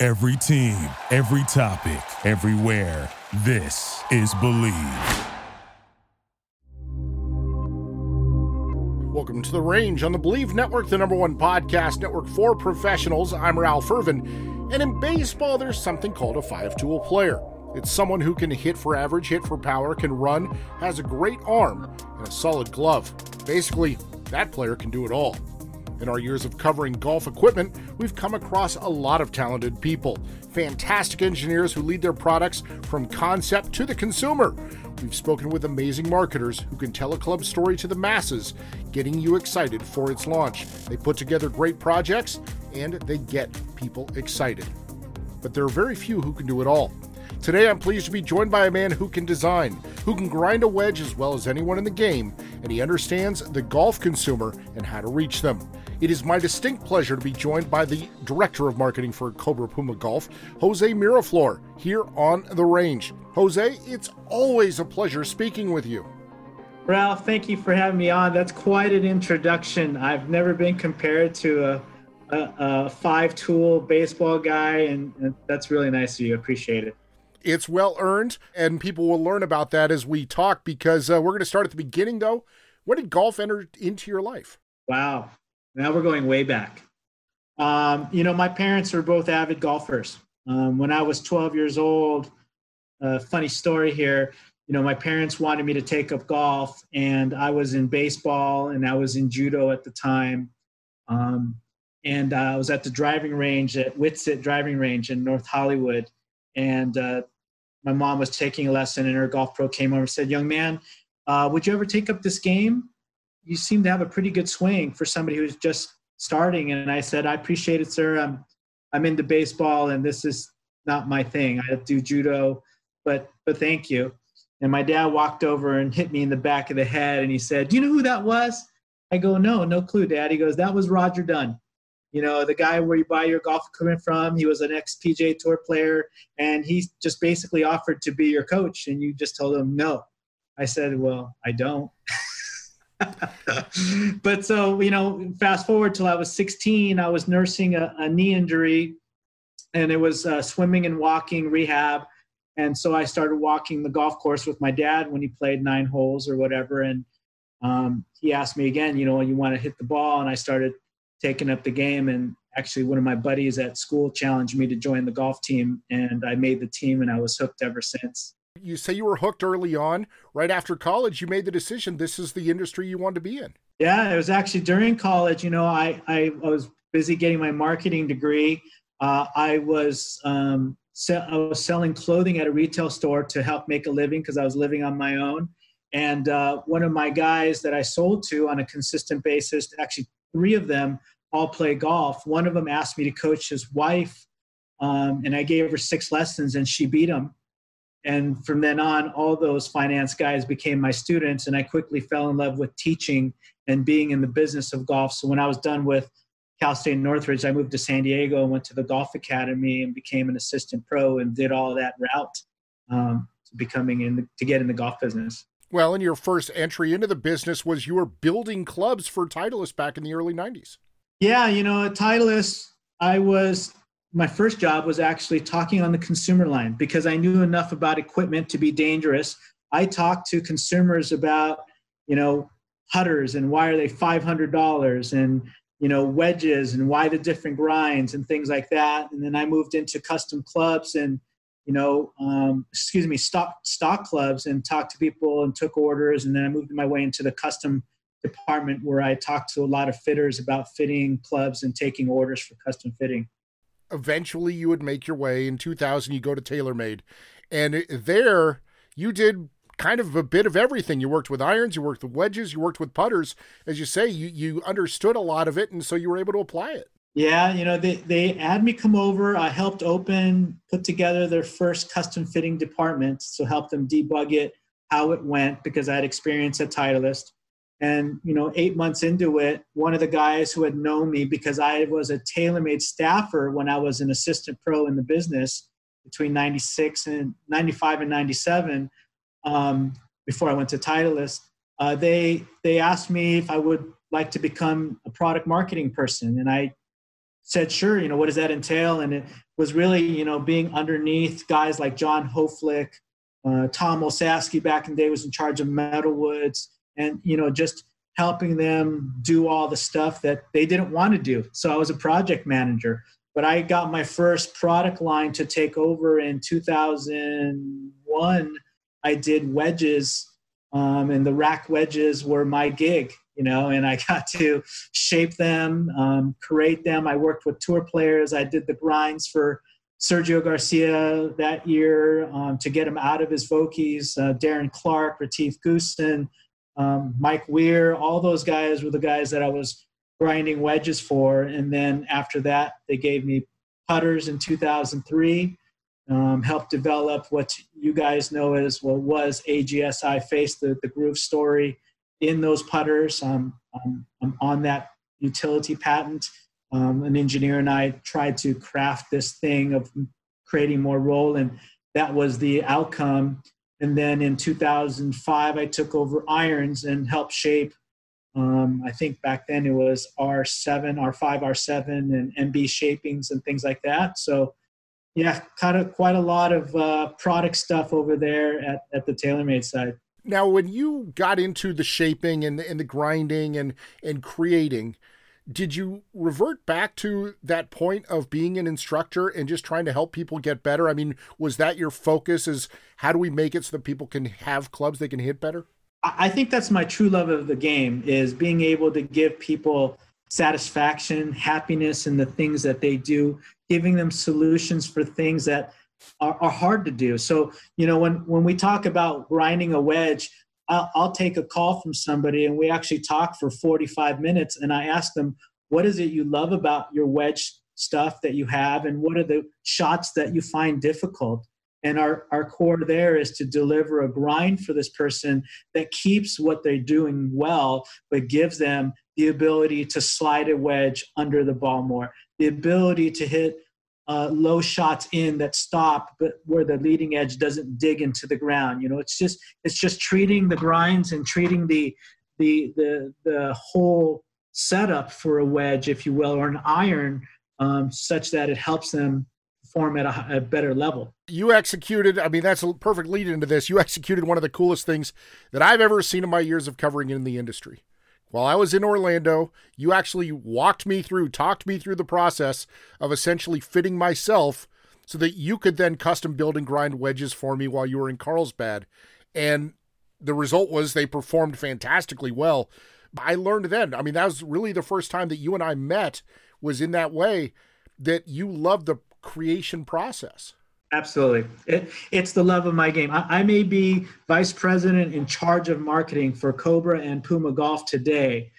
Every team, every topic, everywhere. This is Bleav. Welcome to The Range on the Bleav Network, the number one podcast network for professionals. I'm Ralph Irvin, and in baseball, there's something called a five tool player. It's someone who can hit for average, hit for power, can run, has a great arm, and a solid glove. Basically, that player can do it all. In our years of covering golf equipment, we've come across a lot of talented people, fantastic engineers who lead their products from concept to the consumer. We've spoken with amazing marketers who can tell a club story to the masses, getting you excited for its launch. They put together great projects and they get people excited. But there are very few who can do it all. Today, I'm pleased to be joined by a man who can design, who can grind a wedge as well as anyone in the game, and he understands the golf consumer and how to reach them. It is my distinct pleasure to be joined by the Director of Marketing for Cobra Puma Golf, Jose Miraflor, here on The Range. Jose, it's always a pleasure speaking with you. Ralph, thank you for having me on. That's quite an introduction. I've never been compared to a, a, a five tool baseball guy, and, and that's really nice of you. Appreciate it. It's well earned, and people will learn about that as we talk because uh, we're going to start at the beginning, though. When did golf enter into your life? Wow. Now we're going way back. Um, you know, my parents were both avid golfers. Um, when I was 12 years old, uh, funny story here. You know, my parents wanted me to take up golf, and I was in baseball and I was in judo at the time. Um, and uh, I was at the driving range at Whitsett Driving Range in North Hollywood. And uh, my mom was taking a lesson, and her golf pro came over and said, Young man, uh, would you ever take up this game? you seem to have a pretty good swing for somebody who's just starting. And I said, I appreciate it, sir. I'm, I'm into baseball and this is not my thing. I do judo, but, but thank you. And my dad walked over and hit me in the back of the head and he said, do you know who that was? I go, no, no clue, dad. He goes, that was Roger Dunn. You know, the guy where you buy your golf equipment from, he was an ex PGA Tour player, and he just basically offered to be your coach, and you just told him no. I said, Well, I don't. but so you know fast forward till i was 16 i was nursing a, a knee injury and it was uh, swimming and walking rehab and so i started walking the golf course with my dad when he played nine holes or whatever and um, he asked me again you know you want to hit the ball and i started taking up the game and actually one of my buddies at school challenged me to join the golf team and i made the team and i was hooked ever since you say you were hooked early on. Right after college, you made the decision this is the industry you want to be in. Yeah, it was actually during college. You know, I, I was busy getting my marketing degree. Uh, I was um, se- I was selling clothing at a retail store to help make a living because I was living on my own. And uh, one of my guys that I sold to on a consistent basis, actually three of them all play golf. One of them asked me to coach his wife, um, and I gave her six lessons, and she beat him. And from then on all those finance guys became my students and i quickly fell in love with teaching and being in the business of golf. So when i was done with cal state northridge i moved to san diego and went to the golf academy and became an assistant pro and did all that route um, to becoming in the, to get in the golf business well and your first entry into the business was you were building clubs for titleist back in the early 90s yeah you know at titleist i was my first job was actually talking on the consumer line because I knew enough about equipment to be dangerous. I talked to consumers about, you know, putters and why are they $500 and, you know, wedges and why the different grinds and things like that. And then I moved into custom clubs and, you know, um, excuse me, stock, stock clubs and talked to people and took orders. And then I moved my way into the custom department where I talked to a lot of fitters about fitting clubs and taking orders for custom fitting. Eventually you would make your way in 2000 you go to TaylorMade. And there you did kind of a bit of everything. You worked with irons you worked with wedges you worked with putters. As you say you you understood a lot of it and so you were able to apply it Yeah, you know, they, they had me come over. I helped open, put together their first custom fitting department. So help them debug it, how it went, because I had experience at Titleist. And, you know, eight months into it, one of the guys who had known me because I was a TaylorMade staffer when I was an assistant pro in the business between 96 and 95 and 97, um, before I went to Titleist, uh, they, they asked me if I would like to become a product marketing person. And I said, sure, you know, what does that entail? And it was really, you know, being underneath guys like John Hoflick, uh, Tom Olsavsky back in the day was in charge of Metalwoods and, you know, just helping them do all the stuff that they didn't want to do. So I was a project manager, but I got my first product line to take over in 2001. I did wedges um, and the RAC wedges were my gig you know, and I got to shape them, um, create them. I worked with tour players. I did the grinds for Sergio Garcia that year um, to get him out of his Vokeys. Uh, Darren Clarke, Retief Goosen, um, Mike Weir, all those guys were the guys that I was grinding wedges for. And then after that, they gave me putters in 2003. Um, helped develop what you guys know as what was AGSI Face, the, the groove story in those putters. Um, um, I'm on that utility patent. Um, an engineer and I tried to craft this thing of creating more roll, and that was the outcome. And then in 2005, I took over irons and helped shape. Um, I think back then it was R7, R5, R7, and MB shapings and things like that. So, yeah, kind of quite a lot of uh, product stuff over there at, at the TaylorMade side. Now, when you got into the shaping and, and the grinding and, and creating, did you revert back to that point of being an instructor and just trying to help people get better? I mean, was that your focus? Is how do we make it so that people can have clubs they can hit better? I think that's my true love of the game is being able to give people satisfaction, happiness in the things that they do, giving them solutions for things that are, are hard to do. So, you know, when, when we talk about grinding a wedge, I'll, I'll take a call from somebody and we actually talk for 45 minutes and I ask them, what is it you love about your wedge stuff that you have and what are the shots that you find difficult? And our, our core there is to deliver a grind for this person that keeps what they're doing well, but gives them the ability to slide a wedge under the ball more, the ability to hit uh, low shots in that stop, but where the leading edge doesn't dig into the ground. You know, it's just it's just treating the grinds and treating the the the the whole setup for a wedge, if you will, or an iron, um, such that it helps them perform at a, a, better level. You executed, I mean, that's a perfect lead into this. You executed one of the coolest things that I've ever seen in my years of covering in the industry while I was in Orlando, you actually walked me through, talked me through the process of essentially fitting myself so that you could then custom build and grind wedges for me while you were in Carlsbad. And the result was they performed fantastically well. I learned then, I mean, that was really the first time that you and I met was in that way that you loved the creation process. Absolutely. It, it's the love of my game. I, I, may be vice president in charge of marketing for Cobra and Puma Golf today,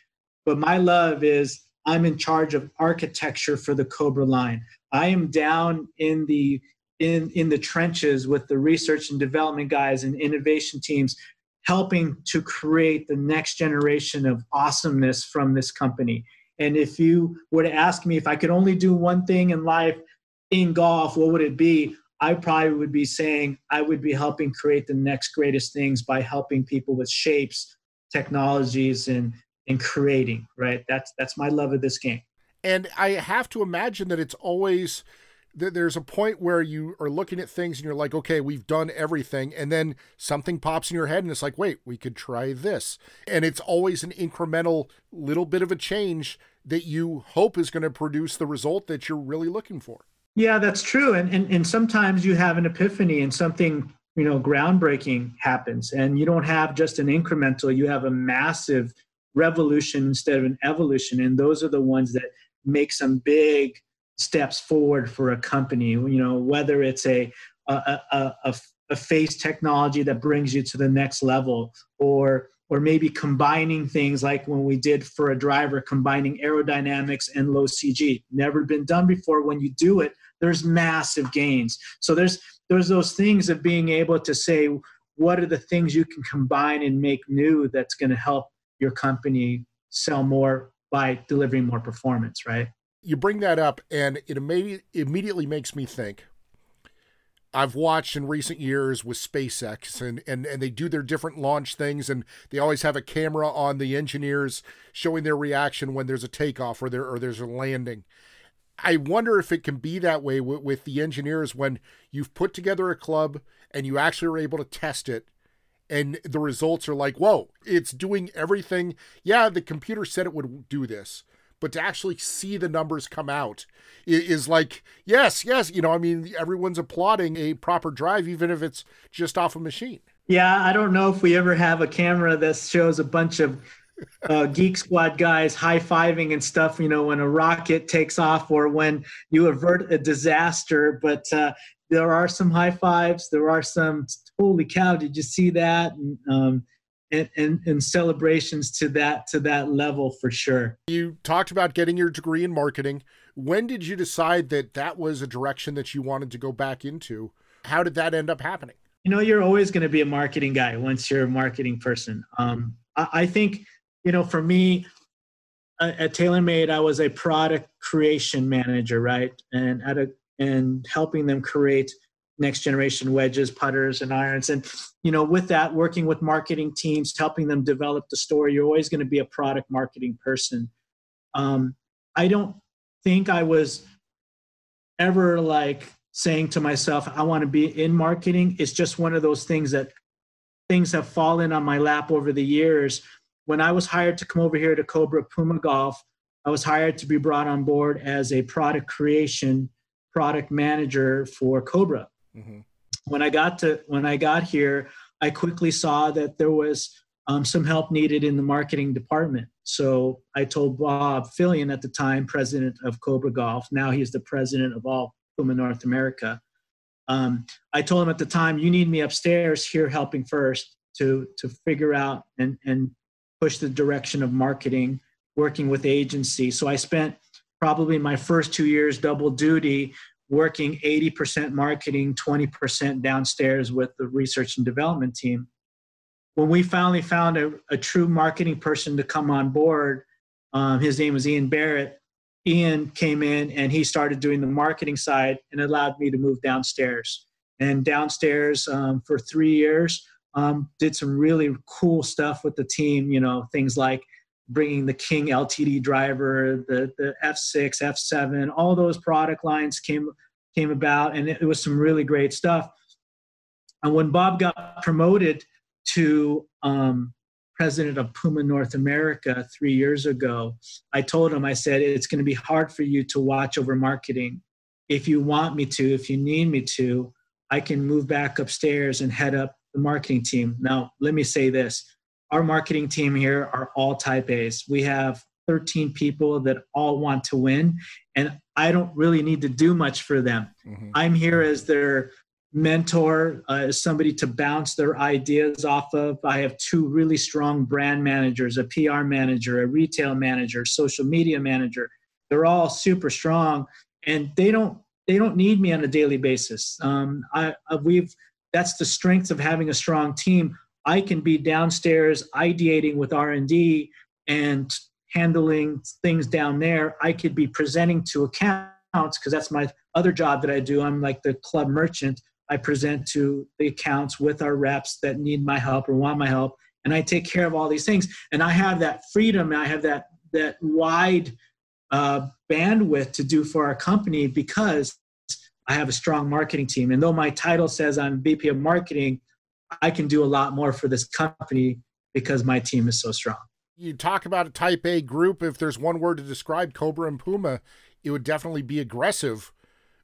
but my love is I'm in charge of architecture for the Cobra line. I am down in the in in the trenches with the research and development guys and innovation teams helping to create the next generation of awesomeness from this company. And if you were to ask me if I could only do one thing in life in golf, what would it be? I probably would be saying I would be helping create the next greatest things by helping people with shapes, technologies, and and creating. Right. That's that's my love of this game. And I have to imagine that it's always that there's a point where you are looking at things and you're like, okay, we've done everything. And then something pops in your head and it's like, wait, we could try this. And it's always an incremental little bit of a change that you hope is going to produce the result that you're really looking for. Yeah, that's true. And, and and sometimes you have an epiphany and something you know groundbreaking happens, and you don't have just an incremental. You have a massive revolution instead of an evolution, and those are the ones that make some big steps forward for a company. You know, whether it's a a, a, a, a face technology that brings you to the next level, or or maybe combining things like when we did for a driver, combining aerodynamics and low CG. Never been done before. When you do it, there's massive gains. So there's there's those things of being able to say what are the things you can combine and make new that's going to help your company sell more by delivering more performance, right? You bring that up, and it immediately makes me think I've watched in recent years with SpaceX and, and, and they do their different launch things and they always have a camera on the engineers showing their reaction when there's a takeoff or there or there's a landing. I wonder if it can be that way with, with the engineers when you've put together a club and you actually are able to test it and the results are like, whoa, it's doing everything. Yeah, the computer said it would do this, but to actually see the numbers come out is like, yes, yes, you know, I mean, everyone's applauding a proper drive, even if it's just off a machine. Yeah, I don't know if we ever have a camera that shows a bunch of uh, Geek Squad guys high fiving and stuff, you know, when a rocket takes off or when you avert a disaster. But uh, there are some high fives. There are some, holy cow, did you see that? And, um, and, and, and, celebrations to that to that level for sure. You talked about getting your degree in marketing. When did you decide that that was a direction that you wanted to go back into? How did that end up happening? You know, you're always going to be a marketing guy once you're a marketing person. Um, I, I think, you know, for me, at TaylorMade, I was a product creation manager, right? And at a and helping them create next generation wedges, putters, and irons. And you know, with that, working with marketing teams, helping them develop the story. You're always going to be a product marketing person. Um, I don't think I was ever like saying to myself, "I want to be in marketing." It's just one of those things that things have fallen on my lap over the years. When I was hired to come over here to Cobra Puma Golf, I was hired to be brought on board as a product creation product manager for Cobra Mm-hmm. When I got to when I got here, I quickly saw that there was um, some help needed in the marketing department. So I told Bob Philion at the time, president of Cobra Golf. Now he's the president of all Puma North America. Um, I told him at the time, you need me upstairs here helping first to to figure out and and push the direction of marketing, working with agency. So I spent probably my first two years double duty working 80% marketing, 20% downstairs with the research and development team. When we finally found a, a true marketing person to come on board, um, his name was Ian Barrett. Ian came in and he started doing the marketing side and allowed me to move downstairs. And downstairs um, for three years, um, did some really cool stuff with the team, you know, things like bringing the King LTD driver, the the F6, F7, all those product lines came came about, and it, was some really great stuff. And when Bob got promoted to um, president of Puma North America three years ago, I told him, I said, it's going to be hard for you to watch over marketing. If you want me to, if you need me to, I can move back upstairs and head up the marketing team. Now, let me say this our marketing team here are all type A's. We have 13 people that all want to win, and I don't really need to do much for them. Mm-hmm. I'm here as their mentor, uh, as somebody to bounce their ideas off of. I have two really strong brand managers, a PR manager, a retail manager, social media manager. They're all super strong, and they don't they don't need me on a daily basis. Um, I, I, we've that's the strength of having a strong team. I can be downstairs ideating with R&D and handling things down there. I could be presenting to accounts because that's my other job that I do. I'm like the club merchant. I present to the accounts with our reps that need my help or want my help, and I take care of all these things. And I have that freedom. I have that that wide uh, bandwidth to do for our company because I have a strong marketing team. And though my title says I'm VP of marketing, I can do a lot more for this company because my team is so strong. You talk about a type A group. If there's one word to describe Cobra and Puma, it would definitely be aggressive.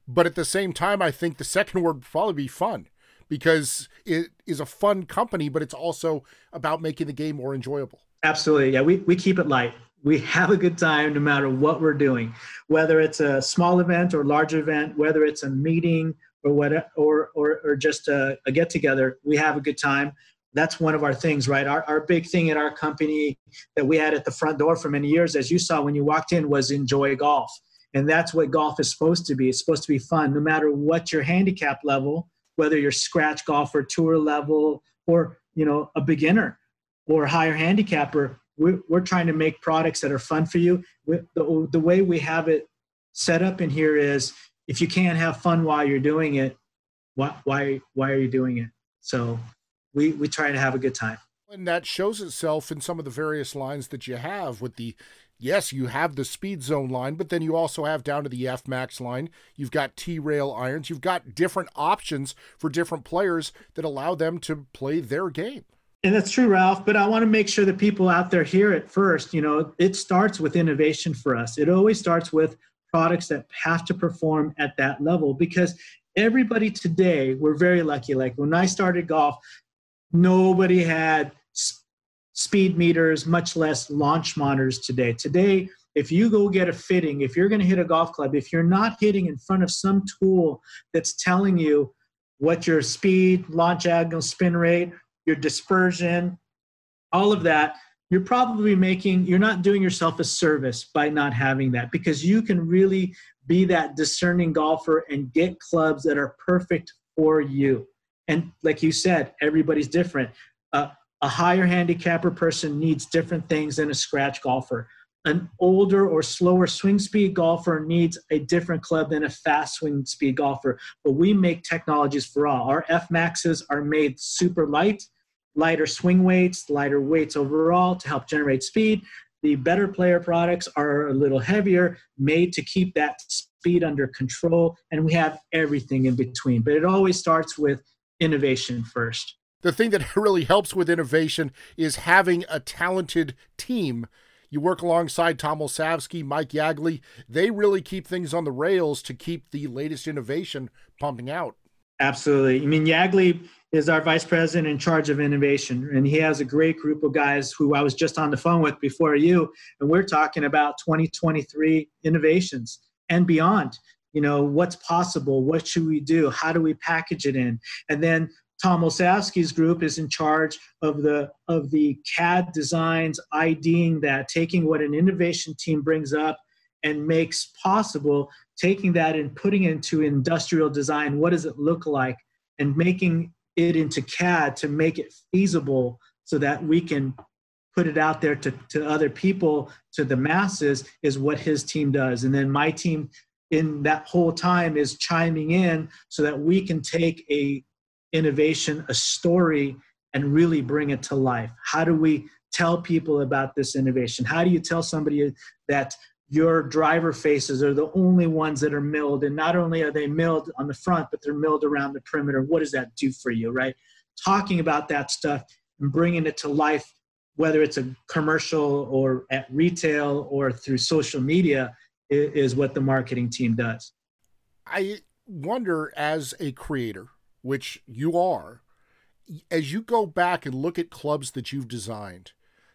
But at the same time, I think the second word would probably be fun because it is a fun company, but it's also about making the game more enjoyable. Absolutely. Yeah, we, we keep it light. We have a good time no matter what we're doing, whether it's a small event or large event, whether it's a meeting or what or or, or just a, a get together we have a good time that's one of our things, right? Our, our big thing at our company that we had at the front door for many years, as you saw when you walked in, was enjoy golf. And that's what golf is supposed to be. It's supposed to be fun, no matter what your handicap level, whether you're scratch golfer, tour level, or you know a beginner or higher handicapper. We're, we're trying to make products that are fun for you. We, the, the way we have it set up in here is if you can't have fun while you're doing it, why, why, why are you doing it? So we, we try to have a good time. And that shows itself in some of the various lines that you have with the yes, you have the speed zone line, but then you also have down to the F Max line. You've got T rail irons. You've got different options for different players that allow them to play their game. And that's true, Ralph. But I want to make sure that people out there hear it first. You know, it starts with innovation for us. It always starts with products that have to perform at that level because everybody today, we're very lucky. Like when I started golf, nobody had speed meters, much less launch monitors today. Today, if you go get a fitting, if you're going to hit a golf club, if you're not hitting in front of some tool that's telling you what your speed, launch angle, spin rate, your dispersion, all of that, you're probably making, you're not doing yourself a service by not having that because you can really be that discerning golfer and get clubs that are perfect for you. And like you said, everybody's different. Uh, a higher handicapper person needs different things than a scratch golfer. An older or slower swing speed golfer needs a different club than a fast swing speed golfer. But we make technologies for all. Our F Maxes are made super light, lighter swing weights, lighter weights overall to help generate speed. The better player products are a little heavier, made to keep that speed under control. And we have everything in between. But it always starts with innovation first the thing that really helps with innovation is having a talented team. You work alongside Tom Olsavsky, Mike Yagley. They really keep things on the rails to keep the latest innovation pumping out. Absolutely. I mean, Yagley is our vice president in charge of innovation, and he has a great group of guys who I was just on the phone with before you, and we're talking about 2023 innovations and beyond. You know, what's possible? What should we do? How do we package it in? And then Tom Olsavsky's group is in charge of the of the CAD designs, IDing that, taking what an innovation team brings up and makes possible, taking that and putting into industrial design. What does it look like? And making it into CAD to make it feasible so that we can put it out there to, to other people, to the masses, is what his team does. And then my team in that whole time is chiming in so that we can take a innovation, a story, and really bring it to life? How do we tell people about this innovation? How do you tell somebody that your driver faces are the only ones that are milled? And not only are they milled on the front, but they're milled around the perimeter. What does that do for you, right? Talking about that stuff and bringing it to life, whether it's a commercial or at retail or through social media, is what the marketing team does. I wonder, as a creator, which you are, as you go back and look at clubs that you've designed,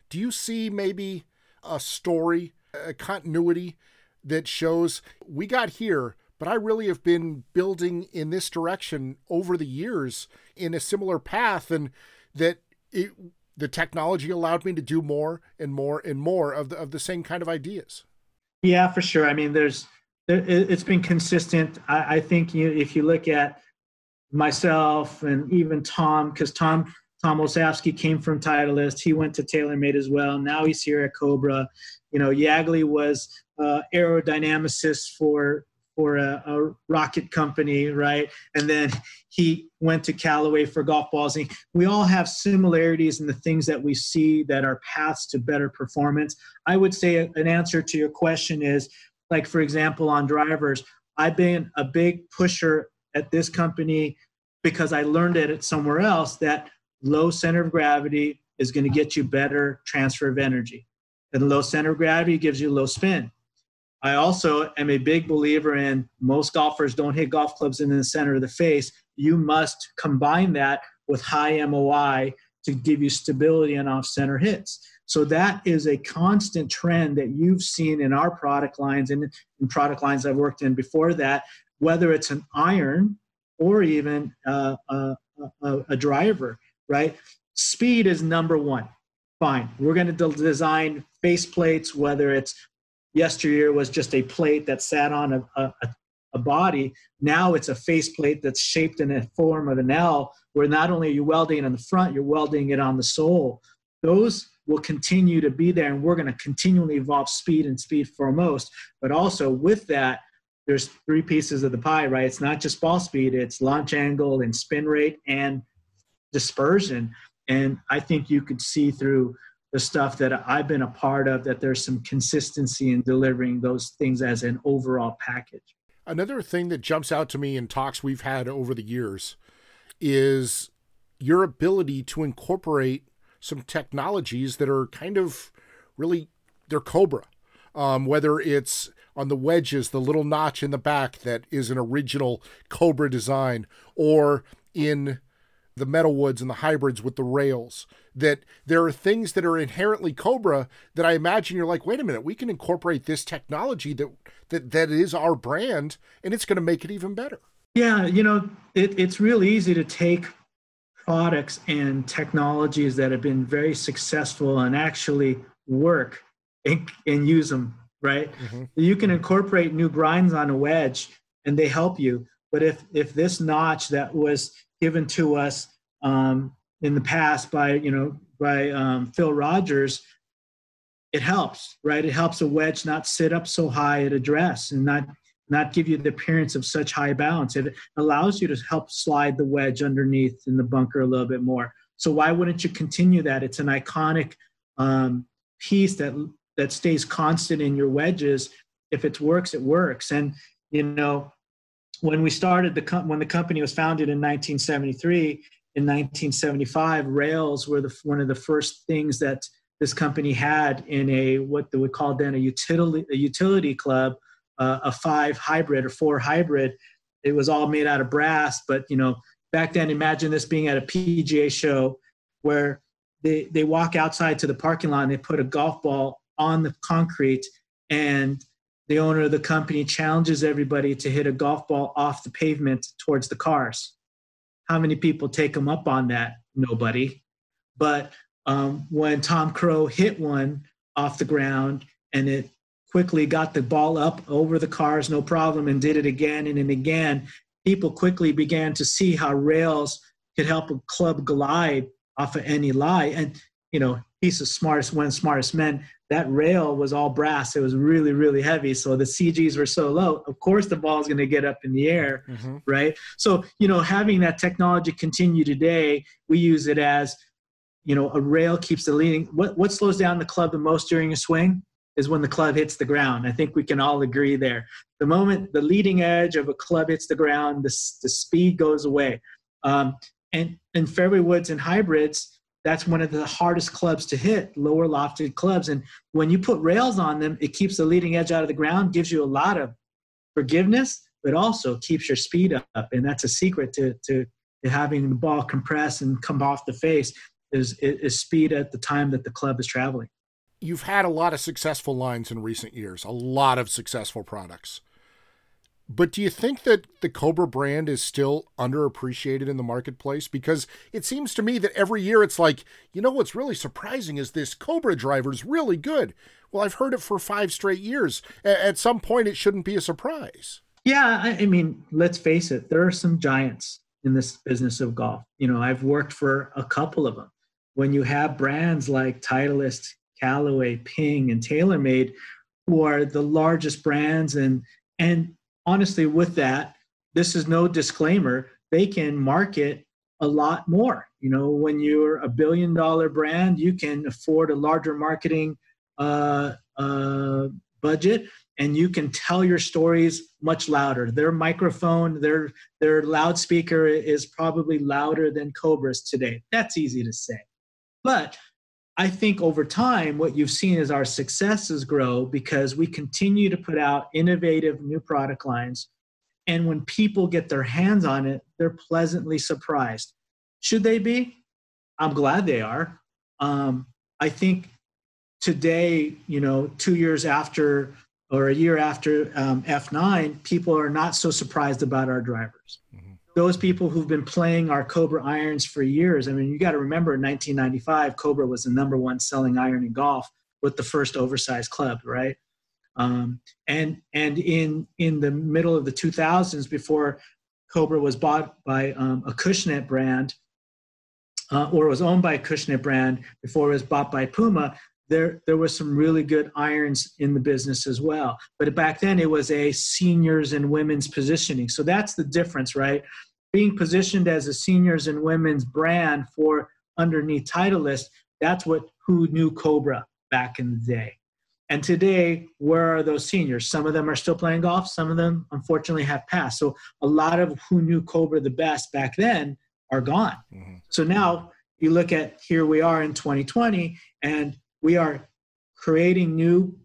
do you see maybe a story, a continuity that shows we got here, but I really have been building in this direction over the years in a similar path, and that it, the technology allowed me to do more and more and more of the of the same kind of ideas. Yeah, for sure. I mean, there's it's been consistent. I, I think you, if you look at myself and even Tom, because Tom Tom Olsavsky came from Titleist. He went to TaylorMade as well. Now he's here at Cobra. You know, Yagley was uh, aerodynamicist for for a, a, rocket company, right? And then he went to Callaway for golf balls. And we all have similarities in the things that we see that are paths to better performance. I would say an answer to your question is, like for example, on drivers, I've been a big pusher at this company because I learned it at somewhere else that low center of gravity is going to get you better transfer of energy. And low center of gravity gives you low spin. I also am a big believer in most golfers don't hit golf clubs in the center of the face. You must combine that with high MOI to give you stability and off center hits. So that is a constant trend that you've seen in our product lines and in product lines I've worked in before that whether it's an iron or even uh, a, a, a driver, right? speed is number one. Fine. We're going to design face plates, whether it's yesteryear was just a plate that sat on a, a, a body. Now it's a face plate that's shaped in a form of an L, where not only are you welding it on the front, you're welding it on the sole. Those will continue to be there, and we're going to continually evolve speed and speed foremost. But also with that, there's three pieces of the pie, right? It's not just ball speed, it's launch angle and spin rate and dispersion. And I think you could see through the stuff that I've been a part of that there's some consistency in delivering those things as an overall package. Another thing that jumps out to me in talks we've had over the years is your ability to incorporate some technologies that are kind of really they're Cobra. Um, whether it's on the wedges, the little notch in the back that is an original Cobra design, or in the metal woods and the hybrids with the rails. That there are things that are inherently Cobra that I imagine you're like, wait a minute, we can incorporate this technology that that that is our brand, and it's going to make it even better. Yeah, you know, it, it's real easy to take products and technologies that have been very successful and actually work and, and use them right mm-hmm. you can incorporate new grinds on a wedge and they help you but if if this notch that was given to us um, in the past by you know by um, Phil Rogers, it helps, right? It helps a wedge not sit up so high at address and not not give you the appearance of such high balance. It allows you to help slide the wedge underneath in the bunker a little bit more. So why wouldn't you continue that? It's an iconic um, piece that that stays constant in your wedges. If it works, it works. And you know, when we started the com- when the company was founded in 1973 in 1975 rails were the, one of the first things that this company had in a what they would call then a utility a utility club uh, a five hybrid or four hybrid it was all made out of brass but you know back then imagine this being at a pga show where they they walk outside to the parking lot and they put a golf ball on the concrete and the owner of the company challenges everybody to hit a golf ball off the pavement towards the cars. How many people take him up on that? Nobody. But um, when Tom Crow hit one off the ground and it quickly got the ball up over the cars, no problem, and did it again and, and again, people quickly began to see how rails could help a club glide off of any lie. And, you know, he's the smartest one, smartest men that rail was all brass. It was really, really heavy. So the CGs were so low. Of course, the ball is going to get up in the air, mm-hmm. right? So, you know, having that technology continue today, we use it as, you know, a rail keeps the leading. What, what slows down the club the most during a swing is when the club hits the ground. I think we can all agree there. The moment the leading edge of a club hits the ground, the, the speed goes away. Um, and in fairway woods and hybrids, that's one of the hardest clubs to hit, lower lofted clubs. And when you put rails on them, it keeps the leading edge out of the ground, gives you a lot of forgiveness, but also keeps your speed up. And that's a secret to, to, to having the ball compress and come off the face is, is speed at the time that the club is traveling. You've had a lot of successful lines in recent years, a lot of successful products. But do you think that the Cobra brand is still underappreciated in the marketplace? Because it seems to me that every year it's like, you know, what's really surprising is this Cobra driver is really good. Well, I've heard it for five straight years. At some point, it shouldn't be a surprise. Yeah, I mean, let's face it, there are some giants in this business of golf. You know, I've worked for a couple of them. When you have brands like Titleist, Callaway, Ping, and TaylorMade, who are the largest brands and and honestly, with that, this is no disclaimer. They can market a lot more. You know, when you're a billion dollar brand, you can afford a larger marketing uh, uh, budget and you can tell your stories much louder. Their microphone, their their loudspeaker is probably louder than Cobra's today. That's easy to say. But I think over time, what you've seen is our successes grow because we continue to put out innovative new product lines. And when people get their hands on it, they're pleasantly surprised. Should they be? I'm glad they are. Um, I think today, you know, two years after or a year after um, F9, people are not so surprised about our drivers. Mm-hmm. Those people who've been playing our Cobra irons for years. I mean, you got to remember in 1995, Cobra was the number one selling iron in golf with the first oversized club, right? Um, and and in in the middle of the 2000s, before Cobra was bought by um, Acushnet brand, uh, or was owned by Acushnet brand before it was bought by Puma, there there was some really good irons in the business as well. But back then it was a seniors and women's positioning. So that's the difference, right? Being positioned as a seniors and women's brand for underneath Titleist, that's what who knew Cobra back in the day. And today, where are those seniors? Some of them are still playing golf. Some of them, unfortunately, have passed. So a lot of who knew Cobra the best back then are gone. Mm-hmm. So now you look at here we are in 2020, and we are creating new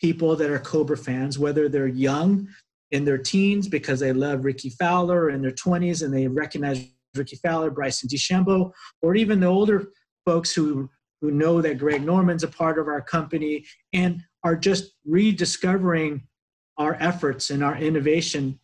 people that are Cobra fans, whether they're young in their teens because they love Rickie Fowler in their 20s and they recognize Rickie Fowler, Bryson DeChambeau, or even the older folks who who know that Greg Norman's a part of our company and are just rediscovering our efforts and our innovation.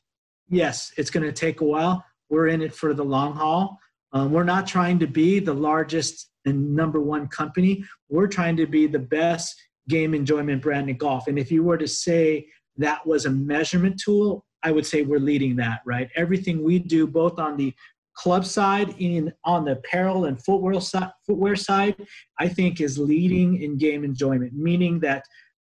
Yes, it's going to take a while, we're in it for the long haul. Um, we're not trying to be the largest and number one company. We're trying to be the best game enjoyment brand in golf. And if you were to say that was a measurement tool, I would say we're leading that, right? Everything we do, both on the club side in on the apparel and footwear side, footwear side, I think is leading in game enjoyment, meaning that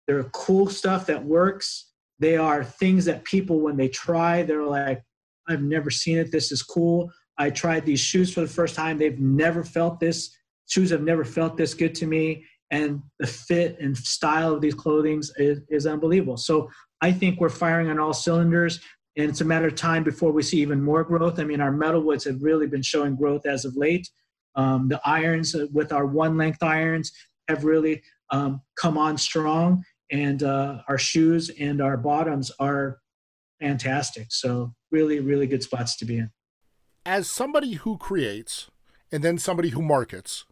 there are cool stuff that works. They are things that people, when they try, they're like, I've never seen it. This is cool. I tried these shoes for the first time. They've never felt this. Shoes have never felt this good to me. And the fit and style of these clothings is, is unbelievable. So I think we're firing on all cylinders. And it's a matter of time before we see even more growth. I mean, our metalwoods have really been showing growth as of late. Um, the irons uh, with our one length irons have really um, come on strong. And uh, our shoes and our bottoms are fantastic. So, really, really good spots to be in. As somebody who creates and then somebody who markets,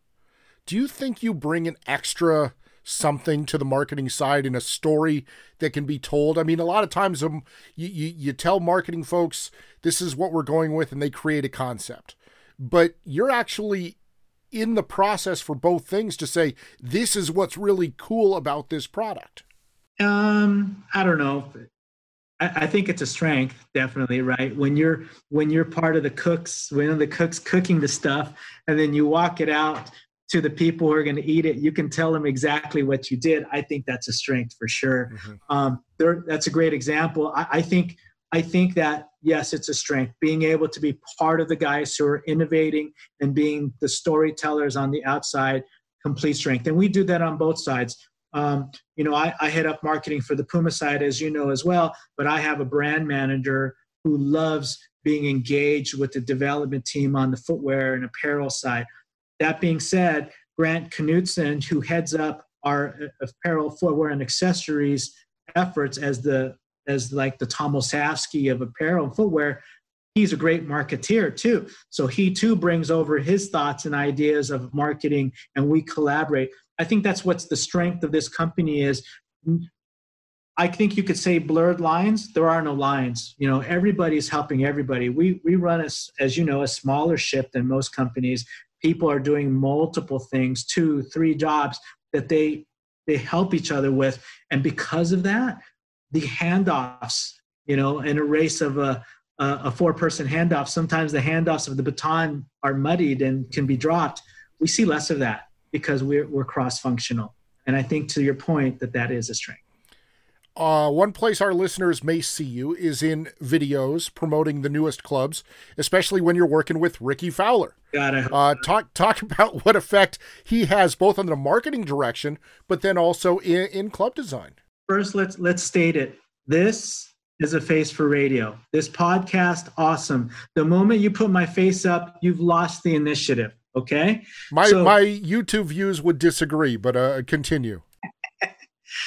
do you think you bring an extra something to the marketing side in a story that can be told? I mean, a lot of times um, you, you, you tell marketing folks this is what we're going with, and they create a concept. But you're actually in the process for both things to say this is what's really cool about this product. Um, I don't know. I, think it's a strength, definitely, right? When you're when you're part of the cooks, when the cooks cooking the stuff, and then you walk it out to the people who are going to eat it, you can tell them exactly what you did. I think that's a strength for sure. Mm-hmm. Um, there, that's a great example. I, I think I think that yes, it's a strength. Being able to be part of the guys who are innovating and being the storytellers on the outside, complete strength. And we do that on both sides. Um, you know, I, I head up marketing for the Puma side, as you know as well, but I have a brand manager who loves being engaged with the development team on the footwear and apparel side. That being said, Grant Knutson, who heads up our apparel, footwear, and accessories efforts as the as like the Tom of apparel and footwear, he's a great marketeer too. So he too brings over his thoughts and ideas of marketing, and we collaborate. I think that's what's the strength of this company is. I think you could say blurred lines. There are no lines. You know, everybody's helping everybody. We we run as as you know a smaller ship than most companies. People are doing multiple things, two, three jobs that they they help each other with, and because of that, the handoffs. You know, in a race of a a four person handoff, sometimes the handoffs of the baton are muddied and can be dropped. We see less of that because we're, we're cross functional. And I think to your point that that is a strength. Uh, one place our listeners may see you is in videos promoting the newest clubs, especially when you're working with Rickie Fowler. Got Uh, talk talk about what effect he has both on the marketing direction, but then also in, in club design. First, let's let's state it. This is a face for radio. This podcast, awesome. The moment you put my face up, you've lost the initiative. Okay. My so, my YouTube views would disagree, but uh, continue.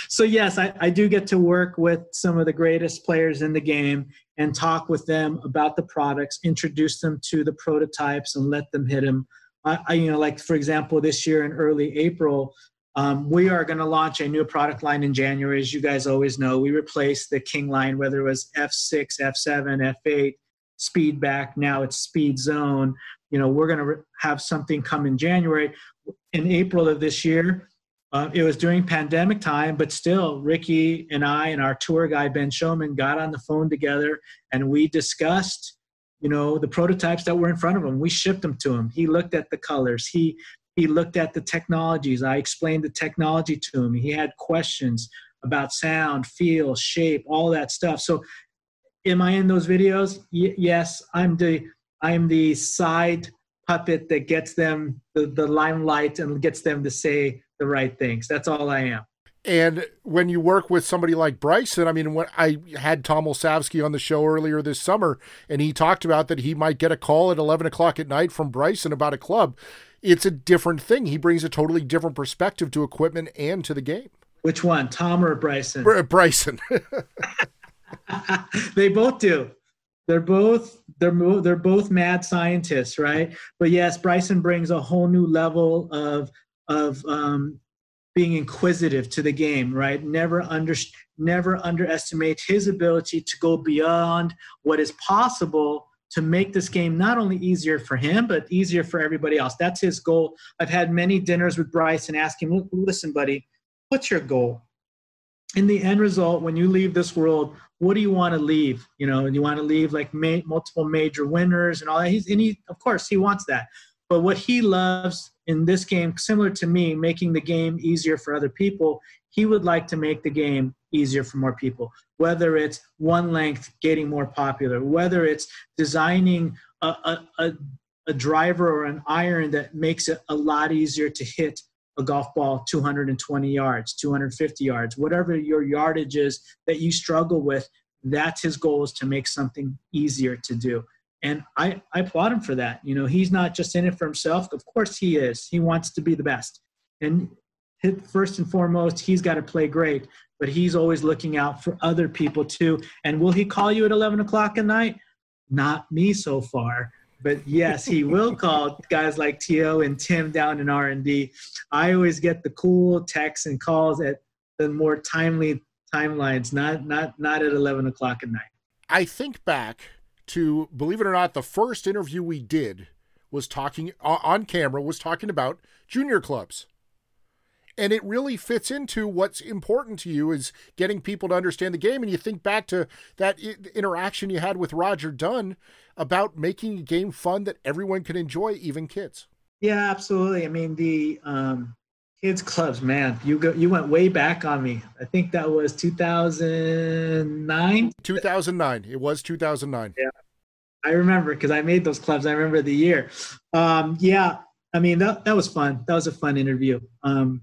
so yes, I, I do get to work with some of the greatest players in the game and talk with them about the products, introduce them to the prototypes, and let them hit them. I, I you know, like for example, this year in early April, um, we are going to launch a new product line in January. As you guys always know, we replaced the King line, whether it was F6, F7, F8, speed back. Now it's speed zone. You know, we're going to have something come in January. In April of this year, uh, it was during pandemic time, but still, Ricky and I and our tour guy Ben Schomin got on the phone together and we discussed, you know, the prototypes that were in front of him. We shipped them to him. He looked at the colors. He he looked at the technologies. I explained the technology to him. He had questions about sound, feel, shape, all that stuff. So, am I in those videos? Y- yes, I'm the I'm the side puppet that gets them the, the limelight and gets them to say the right things. That's all I am. And when you work with somebody like Bryson, I mean, when I had Tom Olsavsky on the show earlier this summer, and he talked about that he might get a call at 11 o'clock at night from Bryson about a club. It's a different thing. He brings a totally different perspective to equipment and to the game. Which one, Tom or Bryson? Br- Bryson. they both do. They're both they're they're both mad scientists, right? But yes, Bryson brings a whole new level of of um, being inquisitive to the game, right? Never under never underestimate his ability to go beyond what is possible to make this game not only easier for him but easier for everybody else. That's his goal. I've had many dinners with Bryce and ask him, "Listen, buddy, what's your goal?" In the end result, when you leave this world, what do you want to leave? You know, you want to leave like ma- multiple major winners and all that. He's and he, of course, he wants that. But what he loves in this game, similar to me, making the game easier for other people, he would like to make the game easier for more people. Whether it's one length getting more popular, whether it's designing a, a, a, a driver or an iron that makes it a lot easier to hit a golf ball 220 yards, 250 yards, whatever your yardage is that you struggle with, that's his goal is to make something easier to do and I, I applaud him for that. You know, he's not just in it for himself. Of course he is. He wants to be the best. And first and foremost, he's got to play great, but he's always looking out for other people too. And will he call you at 11 o'clock at night? Not me so far. But yes, he will call guys like Tio and Tim down in R&D. I always get the cool texts and calls at the more timely timelines, not not not at 11 o'clock at night. I think back to believe it or not, the first interview we did was talking on camera was talking about junior clubs. And it really fits into what's important to you is getting people to understand the game. And you think back to that interaction you had with Roger Dunn about making a game fun that everyone can enjoy, even kids. Yeah, absolutely. I mean, the um, kids clubs, man, you go, you went way back on me. I think that was 2009. 2009. It was 2009. Yeah. I remember because I made those clubs. I remember the year. Um, yeah, I mean that that was fun. That was a fun interview. Um,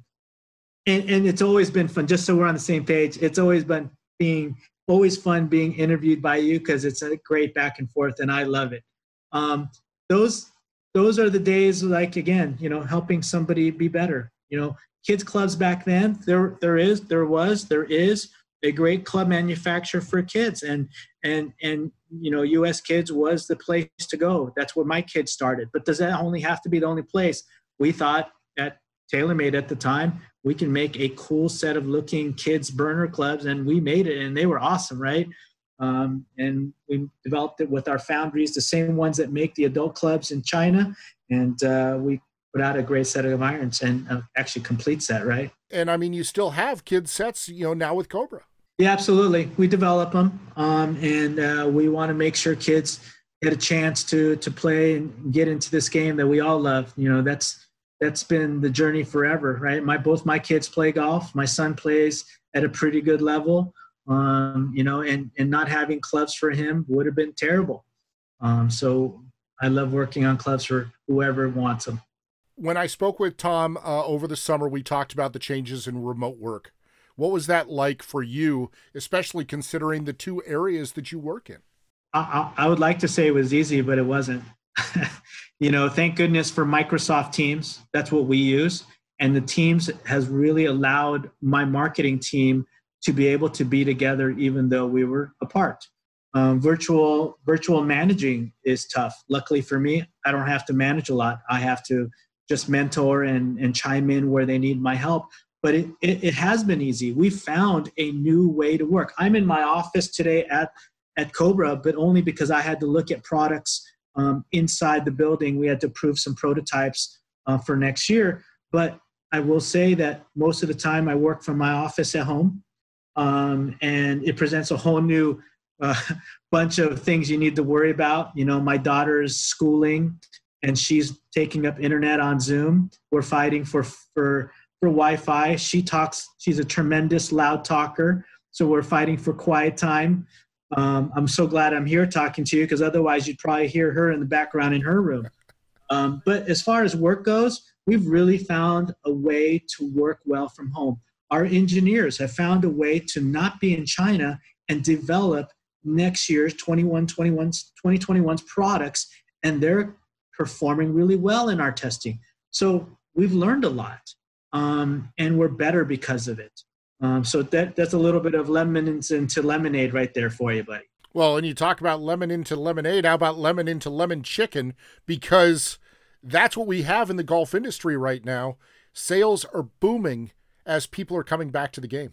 and and it's always been fun. Just so we're on the same page, it's always been being always fun being interviewed by you because it's a great back and forth, and I love it. Um, those those are the days like again, you know, helping somebody be better. You know, kids clubs back then there there is there was there is a great club manufacturer for kids and and and you know U.S. Kids was the place to go that's where my kids started but does that only have to be the only place we thought at TaylorMade at the time we can make a cool set of looking kids burner clubs and we made it and they were awesome right um, and we developed it with our foundries the same ones that make the adult clubs in china and uh, we put out a great set of irons and uh, actually complete set right and i mean you still have kids sets you know now with cobra yeah, absolutely. We develop them, um, and uh, we want to make sure kids get a chance to to play and get into this game that we all love. You know, that's that's been the journey forever, right? My both my kids play golf. My son plays at a pretty good level. Um, you know, and and not having clubs for him would have been terrible. Um, so I love working on clubs for whoever wants them. When I spoke with Tom uh, over the summer, we talked about the changes in remote work. What was that like for you, especially considering the two areas that you work in? I, I would like to say it was easy, but it wasn't. you know, thank goodness for Microsoft Teams. That's what we use. And the Teams has really allowed my marketing team to be able to be together even though we were apart. Um, virtual virtual managing is tough. Luckily for me, I don't have to manage a lot. I have to just mentor and, and chime in where they need my help but it, it, it, has been easy. We found a new way to work. I'm in my office today at at Cobra, but only because I had to look at products um, inside the building. We had to prove some prototypes uh, for next year. But I will say that most of the time I work from my office at home, um, and it presents a whole new uh, bunch of things you need to worry about. You know, my daughter's schooling, and she's taking up internet on Zoom. We're fighting for for for Wi-Fi. She talks. She's a tremendous loud talker, so we're fighting for quiet time. Um, I'm so glad I'm here talking to you because otherwise you'd probably hear her in the background in her room. Um, but as far as work goes, we've really found a way to work well from home. Our engineers have found a way to not be in China and develop next year's 21, 21's, 2021's products, and they're performing really well in our testing. So we've learned a lot, um, and we're better because of it. Um, so that that's a little bit of lemons into lemonade right there for you, buddy. Well, and you talk about lemon into lemonade. How about lemon into lemon chicken? Because that's what we have in the golf industry right now. Sales are booming as people are coming back to the game.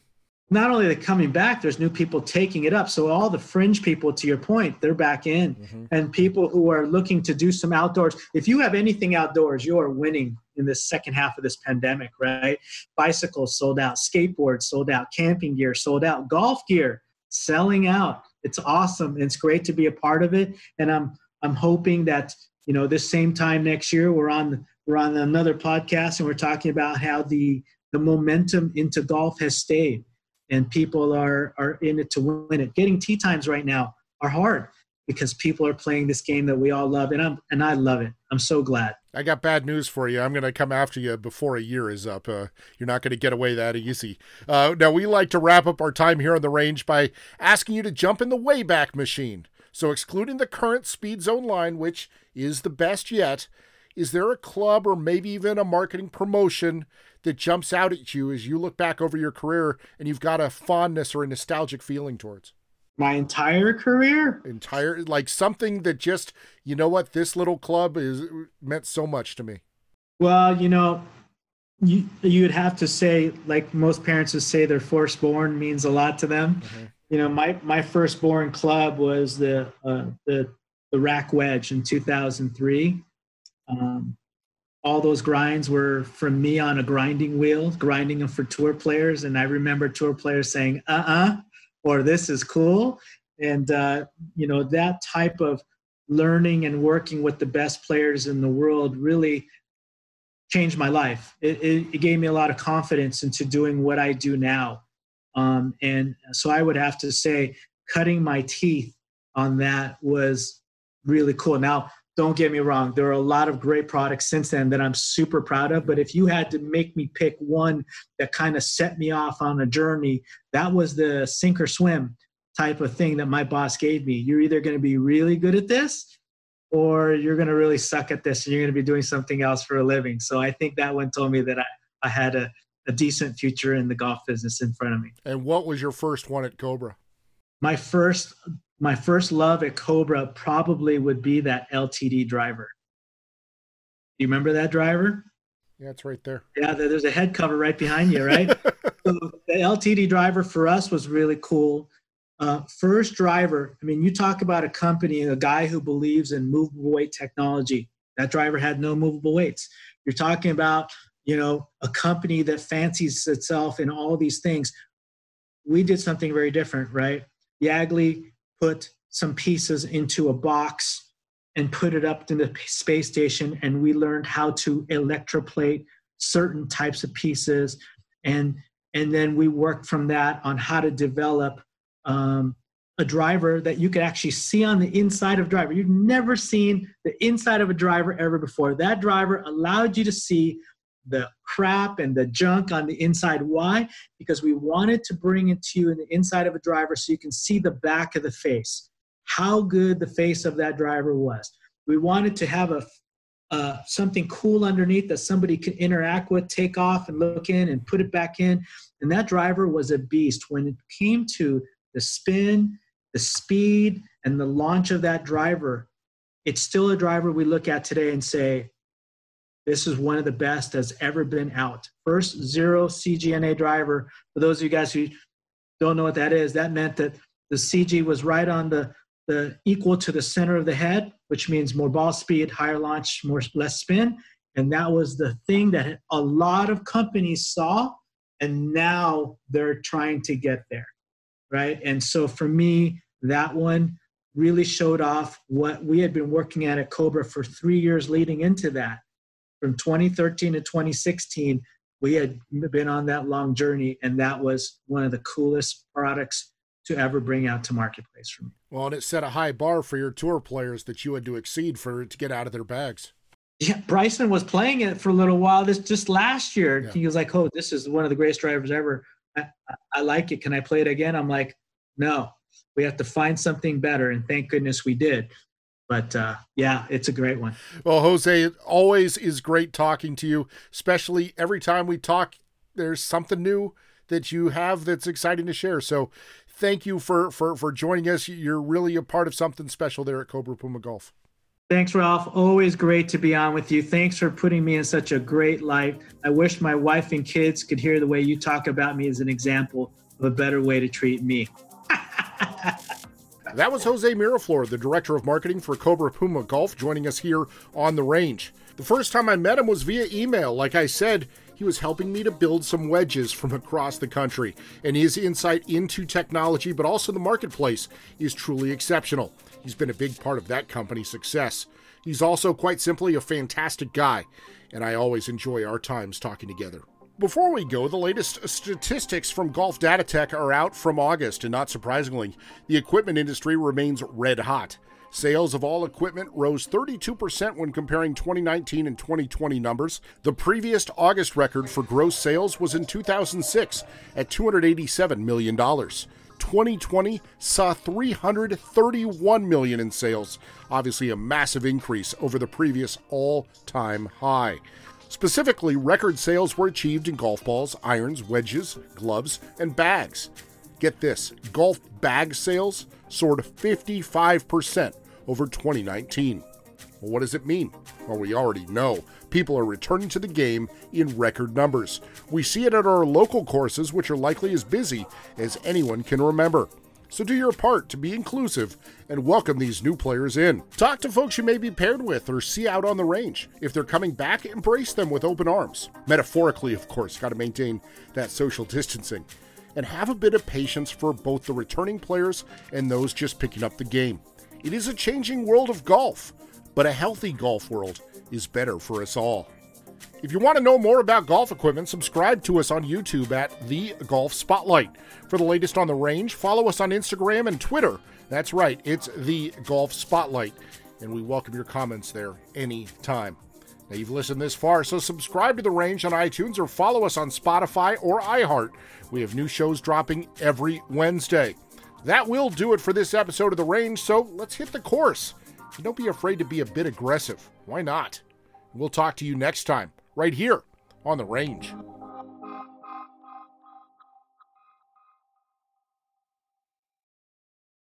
Not only are they coming back, there's new people taking it up. So all the fringe people, to your point, they're back in. Mm-hmm. And people who are looking to do some outdoors. If you have anything outdoors, you are winning in the second half of this pandemic, right? Bicycles sold out, skateboards sold out, camping gear sold out, golf gear selling out. It's awesome. It's great to be a part of it. And I'm I'm hoping that, you know, this same time next year we're on we're on another podcast and we're talking about how the the momentum into golf has stayed and people are are in it to win it. Getting tee times right now are hard because people are playing this game that we all love and I'm and I love it. I'm so glad. I got bad news for you. I'm going to come after you before a year is up. Uh, you're not going to get away that easy. Uh, now we like to wrap up our time here on the range by asking you to jump in the Wayback Machine. So excluding the current SpeedZone line, which is the best yet, is there a club or maybe even a marketing promotion that jumps out at you as you look back over your career and you've got a fondness or a nostalgic feeling towards? my entire career entire like something that just you know what this little club is meant so much to me well you know you you'd have to say like most parents would say their firstborn means a lot to them mm-hmm. you know my my firstborn club was the uh, the the RAC wedge in 2003 um, all those grinds were from me on a grinding wheel grinding them for tour players. And i remember tour players saying uh-uh or this is cool. And uh, you know that type of learning and working with the best players in the world really changed my life. It, it, it gave me a lot of confidence into doing what i do now. Um, and so i would have to say cutting my teeth on that was really cool. Now don't get me wrong there are a lot of great products since then that i'm super proud of but if you had to make me pick one that kind of set me off on a journey that was the sink or swim type of thing that my boss gave me. You're either going to be really good at this or you're going to really suck at this and you're going to be doing something else for a living. So i think that one told me that i, I had a, a decent future in the golf business in front of me. And what was your first one at cobra my first my first love at Cobra probably would be that LTD driver. Do you remember that driver? Yeah, it's right there. Yeah, there's a head cover right behind you, right? so the LTD driver for us was really cool. Uh, first driver, I mean, you talk about a company, a guy who believes in movable weight technology. That driver had no movable weights. You're talking about, you know, a company that fancies itself in all these things. We did something very different, right? Yagli put some pieces into a box and put it up to the space station and we learned how to electroplate certain types of pieces. And and then we worked from that on how to develop um, a driver that you could actually see on the inside of driver. You've never seen the inside of a driver ever before. That driver allowed you to see the crap and the junk on the inside. Why? Because we wanted to bring it to you in the inside of a driver so you can see the back of the face, how good the face of that driver was. We wanted to have a uh, something cool underneath that somebody can interact with, take off and look in and put it back in. And that driver was a beast. When it came to the spin, the speed, and the launch of that driver, it's still a driver we look at today and say, this is one of the best that's ever been out. First zero CGNA driver. For those of you guys who don't know what that is, that meant that The CG was right on the the equal to the center of the head, which means more ball speed, higher launch, more less spin, and that was the thing that a lot of companies saw, and now they're trying to get there, right? And so for me, that one really showed off what we had been working at at Cobra for three years leading into that. From 2013 to 2016, we had been on that long journey, and that was one of the coolest products to ever bring out to marketplace for me. Well, and it set a high bar for your tour players that you had to exceed for it to get out of their bags. Yeah, Bryson was playing it for a little while. This just last year, yeah. he was like, "Oh, this is one of the greatest drivers ever. I, I like it. Can I play it again?" I'm like, "No, we have to find something better." And thank goodness we did. But uh, yeah, it's a great one. Well, Jose, it always is great talking to you, especially every time we talk. There's something new that you have that's exciting to share. So thank you for for for joining us. You're really a part of something special there at Cobra Puma Golf. Thanks, Ralph. Always great to be on with you. Thanks for putting me in such a great light. I wish my wife and kids could hear the way you talk about me as an example of a better way to treat me. that was Jose Miraflor, the director of marketing for Cobra Puma Golf, joining us here on the range. The first time I met him was via email. Like I said, he was helping me to build some wedges from across the country, and his insight into technology, but also the marketplace, is truly exceptional. He's been a big part of that company's success. He's also, quite simply, a fantastic guy, and I always enjoy our times talking together. Before we go, the latest statistics from Golf Datatech are out from August, and not surprisingly, the equipment industry remains red hot. Sales of all equipment rose 32% when comparing 2019 and 2020 numbers. The previous August record for gross sales was in 2006 at $287 million. 2020 saw 331 million in sales, obviously a massive increase over the previous all-time high. Specifically, record sales were achieved in golf balls, irons, wedges, gloves, and bags. Get this golf bag sales soared 55% over 2019. Well, what does it mean? Well, we already know. People are returning to the game in record numbers. We see it at our local courses, which are likely as busy as anyone can remember. So do your part to be inclusive and welcome these new players in. Talk to folks you may be paired with or see out on the range. If they're coming back, embrace them with open arms. Metaphorically, of course, got to maintain that social distancing. And have a bit of patience for both the returning players and those just picking up the game. It is a changing world of golf, but a healthy golf world is better for us all. If you want to know more about golf equipment, subscribe to us on YouTube at The Golf Spotlight. For the latest on the range, follow us on Instagram and Twitter. That's right, it's The Golf Spotlight, and we welcome your comments there anytime. Now, you've listened this far, so subscribe to The Range on iTunes or follow us on Spotify or iHeart. We have new shows dropping every Wednesday. That will do it for this episode of The Range, so let's hit the course. And don't be afraid to be a bit aggressive. Why not? We'll talk to you next time, right here on The Range.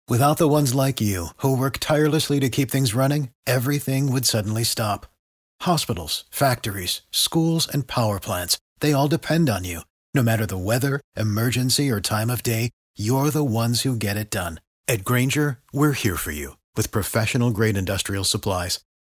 Without the ones like you, who work tirelessly to keep things running, everything would suddenly stop. Hospitals, factories, schools, and power plants, they all depend on you. No matter the weather, emergency, or time of day, you're the ones who get it done. At Grainger, we're here for you with professional grade industrial supplies.